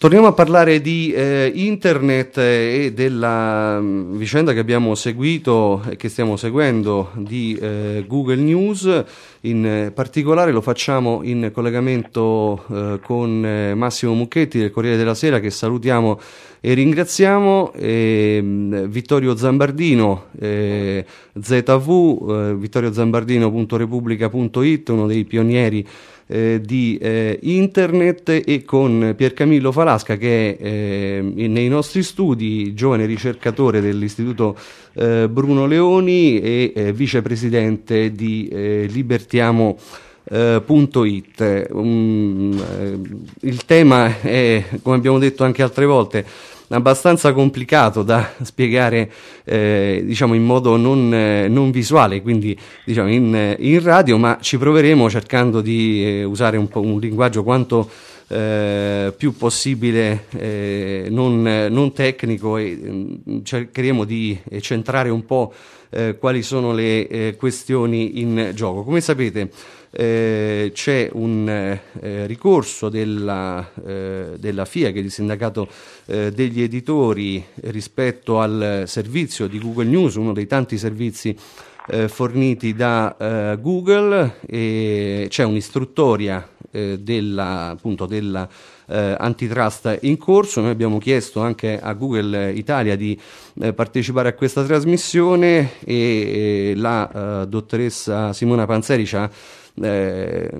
Torniamo a parlare di eh, internet e della um, vicenda che abbiamo seguito e che stiamo seguendo di eh, Google News. In particolare lo facciamo in collegamento eh, con eh, Massimo Mucchetti del Corriere della Sera che salutiamo e ringraziamo e, mm, Vittorio Zambardino eh, ZV, vittoriozambardino.repubblica.it, uno dei pionieri eh, di eh, internet e con Piercamillo Falasca che è eh, nei nostri studi, giovane ricercatore dell'Istituto eh, Bruno Leoni e eh, vicepresidente di Libertiamo. It. Um, il tema è, come abbiamo detto anche altre volte, abbastanza complicato da spiegare eh, diciamo in modo non, eh, non visuale, quindi diciamo in, in, radio, ma ci proveremo cercando di eh, usare un, un, linguaggio quanto eh, più possibile eh, non, non, tecnico e mm, cercheremo di centrare un po' eh, quali sono le questioni in gioco. Come sapete eh, c'è un eh, ricorso della, eh, della, FIA, che è il sindacato eh, degli editori, rispetto al servizio di Google News, uno dei tanti servizi eh, forniti da eh, Google, e c'è un'istruttoria della, appunto, della eh, antitrust in corso. Noi abbiamo chiesto anche a Google Italia di eh, partecipare a questa trasmissione e, e la eh, dottoressa Simona Panzeri ci ha eh,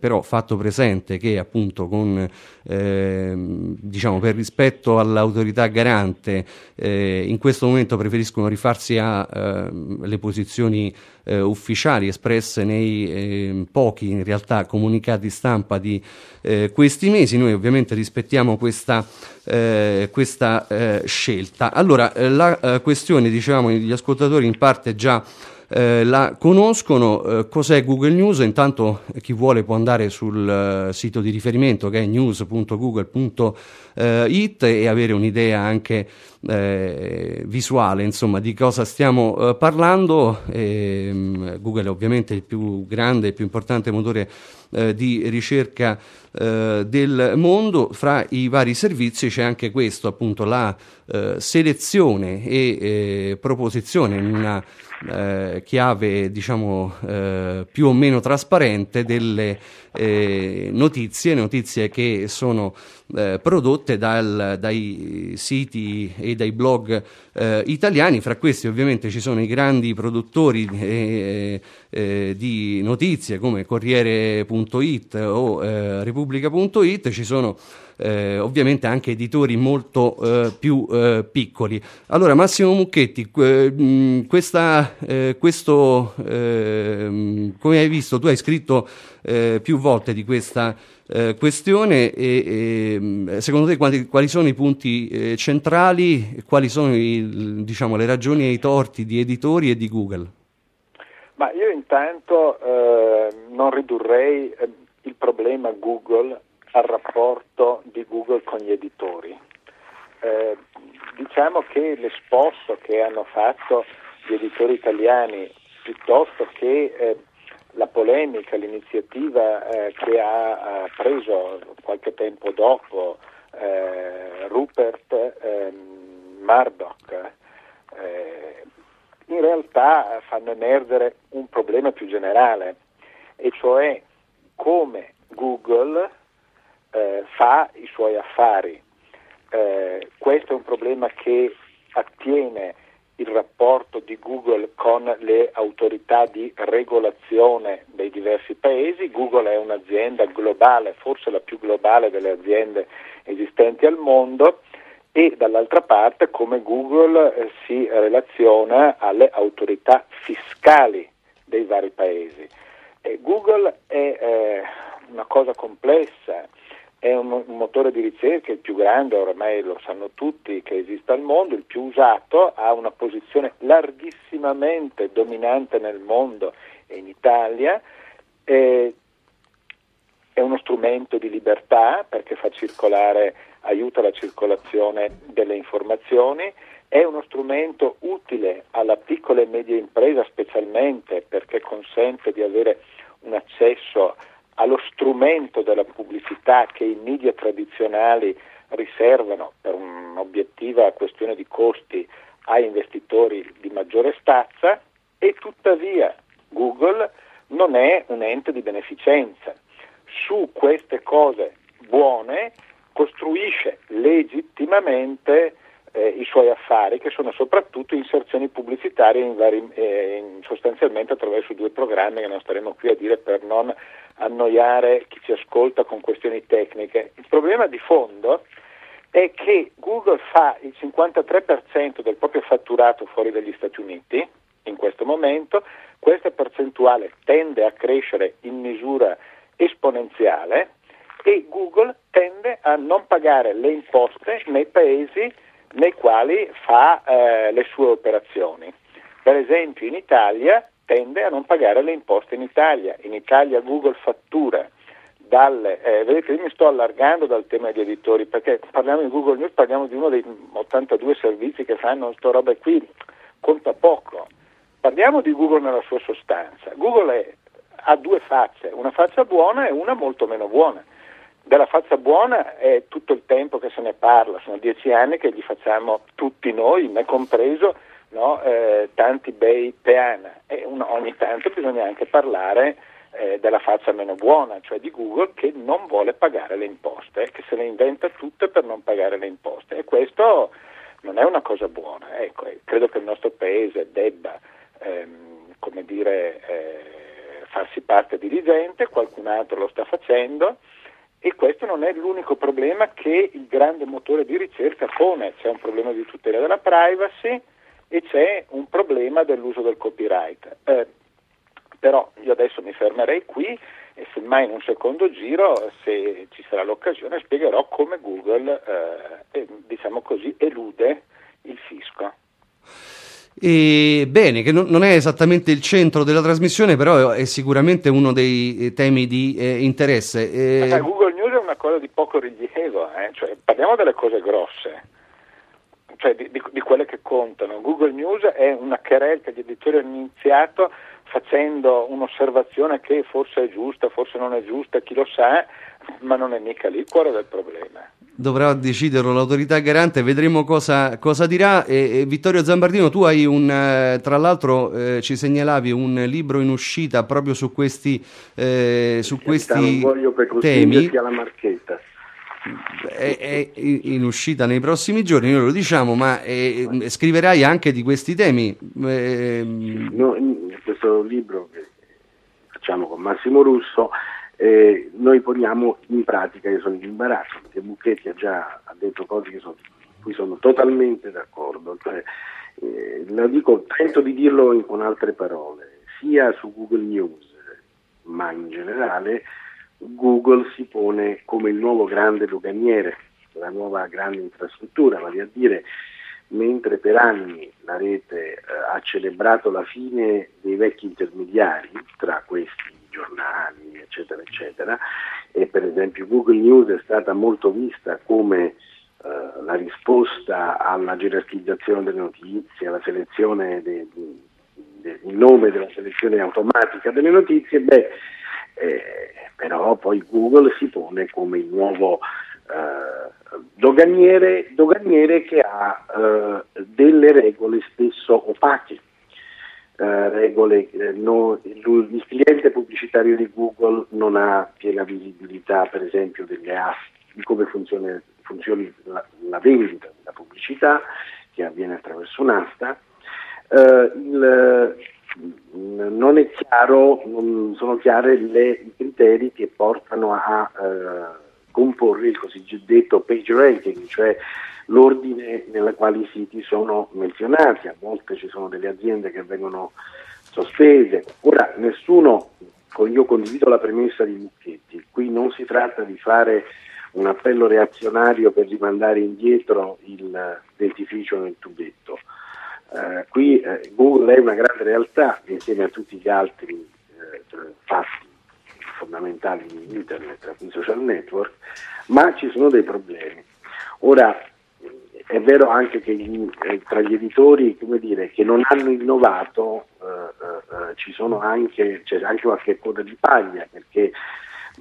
però fatto presente che appunto con, eh, diciamo, per rispetto all'autorità garante eh, in questo momento preferiscono rifarsi alle ehm, posizioni eh, ufficiali espresse nei ehm, pochi in realtà comunicati stampa di eh, questi mesi. Noi ovviamente rispettiamo questa, eh, questa scelta. Allora, la questione, dicevamo, gli ascoltatori in parte già eh, la conoscono. Eh, cos'è Google News? Intanto eh, chi vuole può andare sul eh, sito di riferimento che è news.google.it e avere un'idea anche eh, visuale insomma, di cosa stiamo parlando. E, ehm, Google è ovviamente il più grande e più importante motore di ricerca del mondo. Fra i vari servizi c'è anche questo, appunto, la selezione e proposizione in una eh, chiave diciamo eh, più o meno trasparente delle eh, notizie, notizie che sono eh, prodotte dal, dai siti e dai blog eh, italiani, fra questi ovviamente ci sono i grandi produttori di notizie come Corriere.it o Repubblica.it, ci sono eh, ovviamente anche editori molto eh, più eh, piccoli. Allora Massimo Mucchetti, mh, questa, eh, questo, ehm, come hai visto, tu hai scritto eh, più volte di questa eh, questione e, e, secondo te quali, quali sono i punti centrali quali sono i, diciamo, le ragioni e i torti di editori e di Google? Ma io intanto non ridurrei il problema Google al rapporto di Google con gli editori. Eh, diciamo che l'esposto che hanno fatto gli editori italiani piuttosto che eh, la polemica, l'iniziativa eh, che ha, ha, preso qualche tempo dopo eh, Rupert ehm, Murdoch, eh, in realtà fanno emergere un problema più generale, e cioè come Google eh, fa i suoi affari. Eh, questo è un problema che attiene il rapporto di Google con le autorità di regolazione dei diversi paesi. Google è un'azienda globale, forse la più globale delle aziende esistenti al mondo e dall'altra parte come Google eh, si relaziona alle autorità fiscali dei vari paesi. Eh, Google è eh, una cosa complessa, è un, motore di ricerca il più grande, oramai lo sanno tutti che esiste al mondo, il più usato, ha una posizione larghissimamente dominante nel mondo e in Italia, eh, è uno strumento di libertà perché fa circolare, aiuta la circolazione delle informazioni, è uno strumento utile alla piccola e media impresa specialmente perché consente di avere un accesso allo strumento della pubblicità che i media tradizionali riservano per un'obiettiva questione di costi a investitori di maggiore stazza e tuttavia Google non è un ente di beneficenza. Su queste cose buone costruisce legittimamente eh, i suoi affari, che sono soprattutto inserzioni pubblicitarie in vari, eh, in, sostanzialmente attraverso due programmi che non staremo qui a dire per non annoiare chi ci ascolta con questioni tecniche. Il problema di fondo è che Google fa il 53% del proprio fatturato fuori dagli Stati Uniti in questo momento, questa percentuale tende a crescere in misura esponenziale e Google tende a non pagare le imposte nei paesi nei quali fa eh, le sue operazioni. Per esempio in Italia tende a non pagare le imposte in Italia. In Italia Google fattura dalle, eh, vedete io mi sto allargando dal tema degli editori perché parliamo di Google News, parliamo di uno dei 82 servizi che fanno sto roba qui, conta poco. Parliamo di Google nella sua sostanza. Google è, ha due facce, una faccia buona e una molto meno buona. Della faccia buona è tutto il tempo che se ne parla, sono dieci anni che gli facciamo tutti noi, me compreso, no? eh, tanti bei peana e un, ogni tanto bisogna anche parlare eh, della faccia meno buona, cioè di Google che non vuole pagare le imposte, che se le inventa tutte per non pagare le imposte e questo non è una cosa buona. Ecco, credo che il nostro paese debba ehm, come dire, eh, farsi parte dirigente, qualcun altro lo sta facendo e questo non è l'unico problema che il grande motore di ricerca pone, c'è un problema di tutela della privacy e c'è un problema dell'uso del copyright. Eh, però io adesso mi fermerei qui e semmai in un secondo giro, se ci sarà l'occasione, spiegherò come Google, eh, diciamo così, elude il fisco. E, bene, che non è esattamente il centro della trasmissione, però è sicuramente uno dei temi di eh, interesse. Eh... Google cosa di poco rilievo, eh? cioè, parliamo delle cose grosse, cioè di, di, di, quelle che contano. Google News è una querel che gli editori hanno iniziato facendo un'osservazione che forse è giusta, forse non è giusta, chi lo sa, ma non è mica lì il cuore del problema dovrà deciderlo l'autorità garante, vedremo cosa, cosa dirà. E, e, Vittorio Zambardino, tu hai un, eh, tra l'altro eh, ci segnalavi un libro in uscita proprio su questi, eh, su questi temi. alla marchetta. È, è, in uscita nei prossimi giorni, noi lo diciamo, ma eh, scriverai anche di questi temi. Eh, no, questo libro che facciamo con Massimo Russo eh, noi poniamo in pratica, io sono in perché Bucchetti ha già ha detto cose che sono, cui sono totalmente d'accordo, cioè, eh, lo dico, tento di dirlo con altre parole, sia su Google News ma in generale Google si pone come il nuovo grande doganiere, la nuova grande infrastruttura, vale a dire mentre per anni la rete eh, ha celebrato la fine dei vecchi intermediari tra questi giornali, eccetera, eccetera, e per esempio Google News è stata molto vista come eh, la risposta alla gerarchizzazione delle notizie, alla selezione de, de, in nome della selezione automatica delle notizie, beh, eh, però poi Google si pone come il nuovo eh, doganiere, doganiere, che ha eh, delle regole spesso opache eh, regole, eh, no, il cliente pubblicitario di Google non ha piena visibilità per esempio delle asti, di come funziona, funzioni la, la, vendita della pubblicità che avviene attraverso un'asta. Eh, il, non è chiaro, non sono chiari i criteri che portano a eh, comporre il cosiddetto page ranking, cioè l'ordine nella quale i siti sono menzionati, a volte ci sono delle aziende che vengono sospese. Ora nessuno, io condivido la premessa di Mucchetti, qui non si tratta di fare un appello reazionario per rimandare indietro il dentifricio nel tubetto. Eh, qui eh, Google è una grande realtà insieme a tutti gli altri eh, fondamentali di internet, i social network, ma ci sono dei problemi. Ora, è vero anche che gli, eh, tra gli editori dire, che non hanno innovato eh, eh, eh, anche, c'è anche qualche coda di paglia perché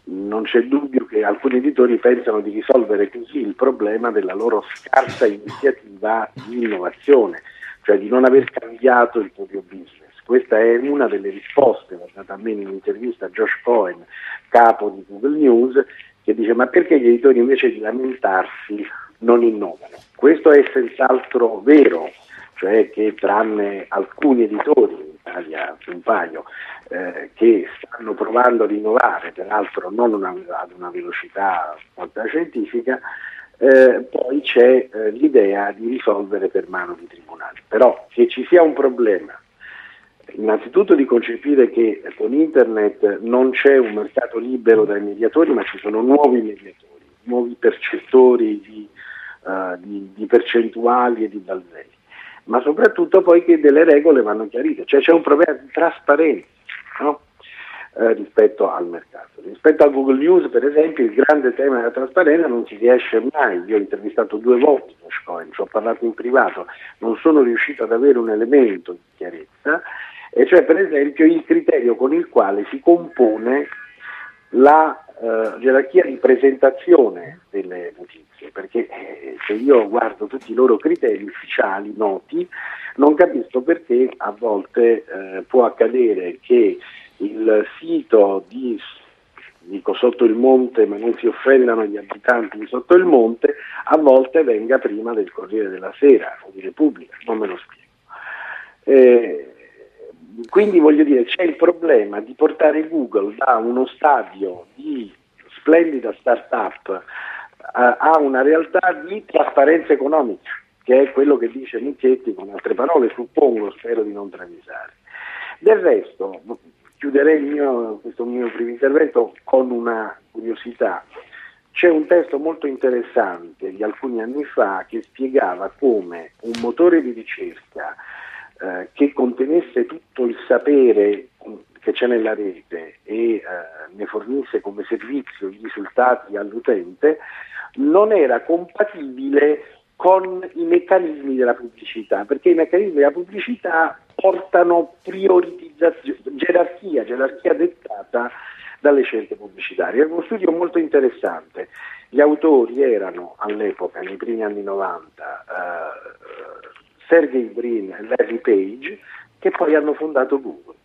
non c'è dubbio che alcuni editori pensano di risolvere così il problema della loro scarsa iniziativa di innovazione, cioè di non aver cambiato il proprio business. Questa è una delle risposte, data a me in un'intervista a Josh Cohen, capo di Google News, che dice ma perché gli editori invece di lamentarsi non innovano? Questo è senz'altro vero, cioè che tranne alcuni editori, in Italia un paio, eh, che stanno provando ad innovare, peraltro non una, ad una velocità fantascientifica, eh, poi c'è eh, l'idea di risolvere per mano di tribunali. Però che ci sia un problema, innanzitutto di concepire che con internet non c'è un mercato libero dai mediatori, ma ci sono nuovi mediatori, nuovi percettori di, uh, di, di percentuali e di balzelli ma soprattutto poi che delle regole vanno chiarite, cioè c'è un problema di trasparenza no? eh, rispetto al mercato. Rispetto a Google News, per esempio, il grande tema della trasparenza non si riesce mai. Io ho intervistato due volte Dogecoin, ci ho parlato in privato, non sono riuscito ad avere un elemento di chiarezza, e cioè per esempio il criterio con il quale si compone la eh, gerarchia di presentazione delle notizie, perché eh, se io guardo tutti i loro criteri ufficiali noti, non capisco perché a volte eh, può accadere che il sito di dico sotto il monte, ma non si offendano gli abitanti di sotto il monte, a volte venga prima del Corriere della Sera o di Repubblica, non me lo spiego. Eh, quindi voglio dire, c'è il problema di portare Google da uno stadio di splendida start-up a, a una realtà di trasparenza economica, che è quello che dice Michetti, con altre parole, suppongo, spero di non travisare. Del resto, chiuderei mio, questo mio primo intervento con una curiosità. C'è un testo molto interessante di alcuni anni fa che spiegava come un motore di ricerca eh, che contenesse tutto il sapere che c'è nella rete e eh, ne fornisse come servizio i risultati all'utente non era compatibile con i meccanismi della pubblicità, perché i meccanismi della pubblicità portano prioritizzazione, gerarchia, gerarchia dettata dalle scelte pubblicitarie. È uno studio molto interessante. Gli autori erano all'epoca, nei primi anni 90, eh, Sergey Brin e Larry Page, che poi hanno fondato Google.